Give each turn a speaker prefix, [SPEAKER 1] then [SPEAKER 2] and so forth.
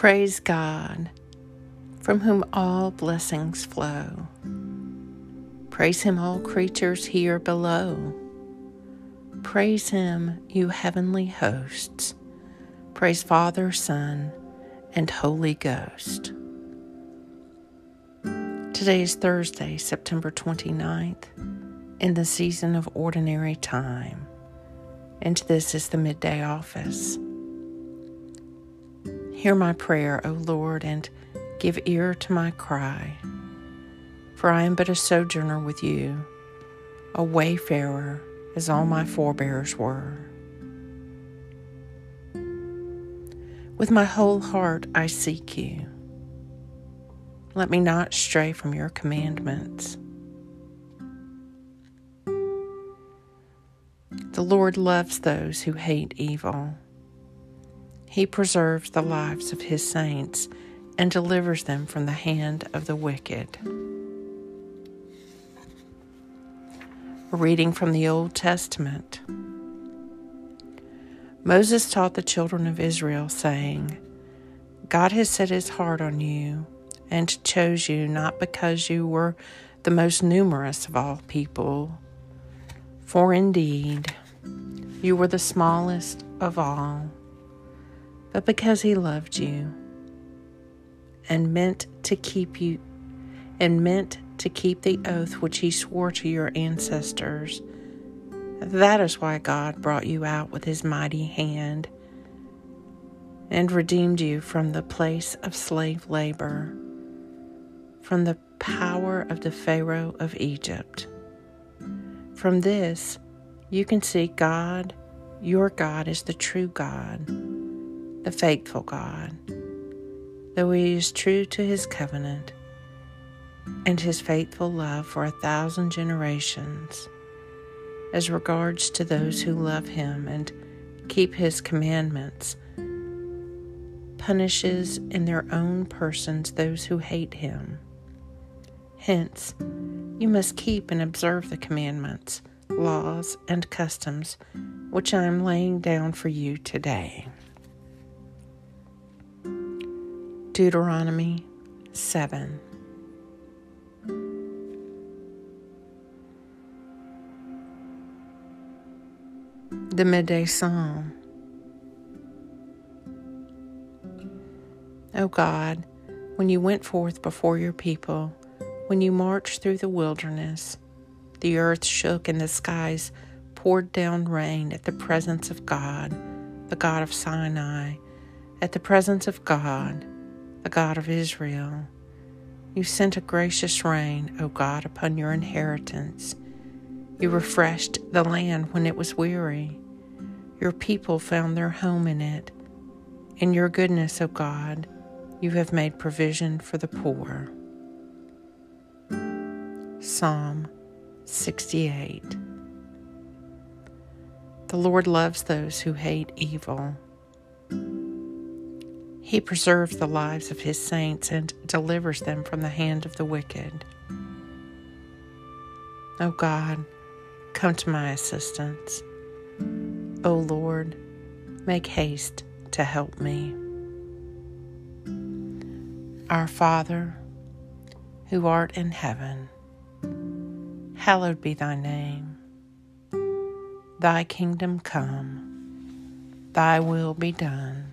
[SPEAKER 1] Praise God, from whom all blessings flow. Praise Him, all creatures here below. Praise Him, you heavenly hosts. Praise Father, Son, and Holy Ghost. Today is Thursday, September 29th, in the season of ordinary time, and this is the midday office. Hear my prayer, O Lord, and give ear to my cry. For I am but a sojourner with you, a wayfarer, as all my forebears were. With my whole heart I seek you. Let me not stray from your commandments. The Lord loves those who hate evil. He preserves the lives of his saints and delivers them from the hand of the wicked. A reading from the Old Testament. Moses taught the children of Israel, saying, God has set his heart on you and chose you not because you were the most numerous of all people, for indeed you were the smallest of all but because he loved you and meant to keep you and meant to keep the oath which he swore to your ancestors. That is why God brought you out with his mighty hand and redeemed you from the place of slave labor, from the power of the Pharaoh of Egypt. From this, you can see God, your God, is the true God the faithful God, though He is true to His covenant and His faithful love for a thousand generations, as regards to those who love Him and keep His commandments, punishes in their own persons those who hate Him. Hence, you must keep and observe the commandments, laws, and customs which I am laying down for you today. Deuteronomy 7. The Midday Psalm. O God, when you went forth before your people, when you marched through the wilderness, the earth shook and the skies poured down rain at the presence of God, the God of Sinai, at the presence of God the God of Israel. You sent a gracious rain, O God, upon your inheritance. You refreshed the land when it was weary. Your people found their home in it. In your goodness, O God, you have made provision for the poor. Psalm 68 The Lord loves those who hate evil. He preserves the lives of his saints and delivers them from the hand of the wicked. O oh God, come to my assistance. O oh Lord, make haste to help me. Our Father, who art in heaven, hallowed be thy name. Thy kingdom come, thy will be done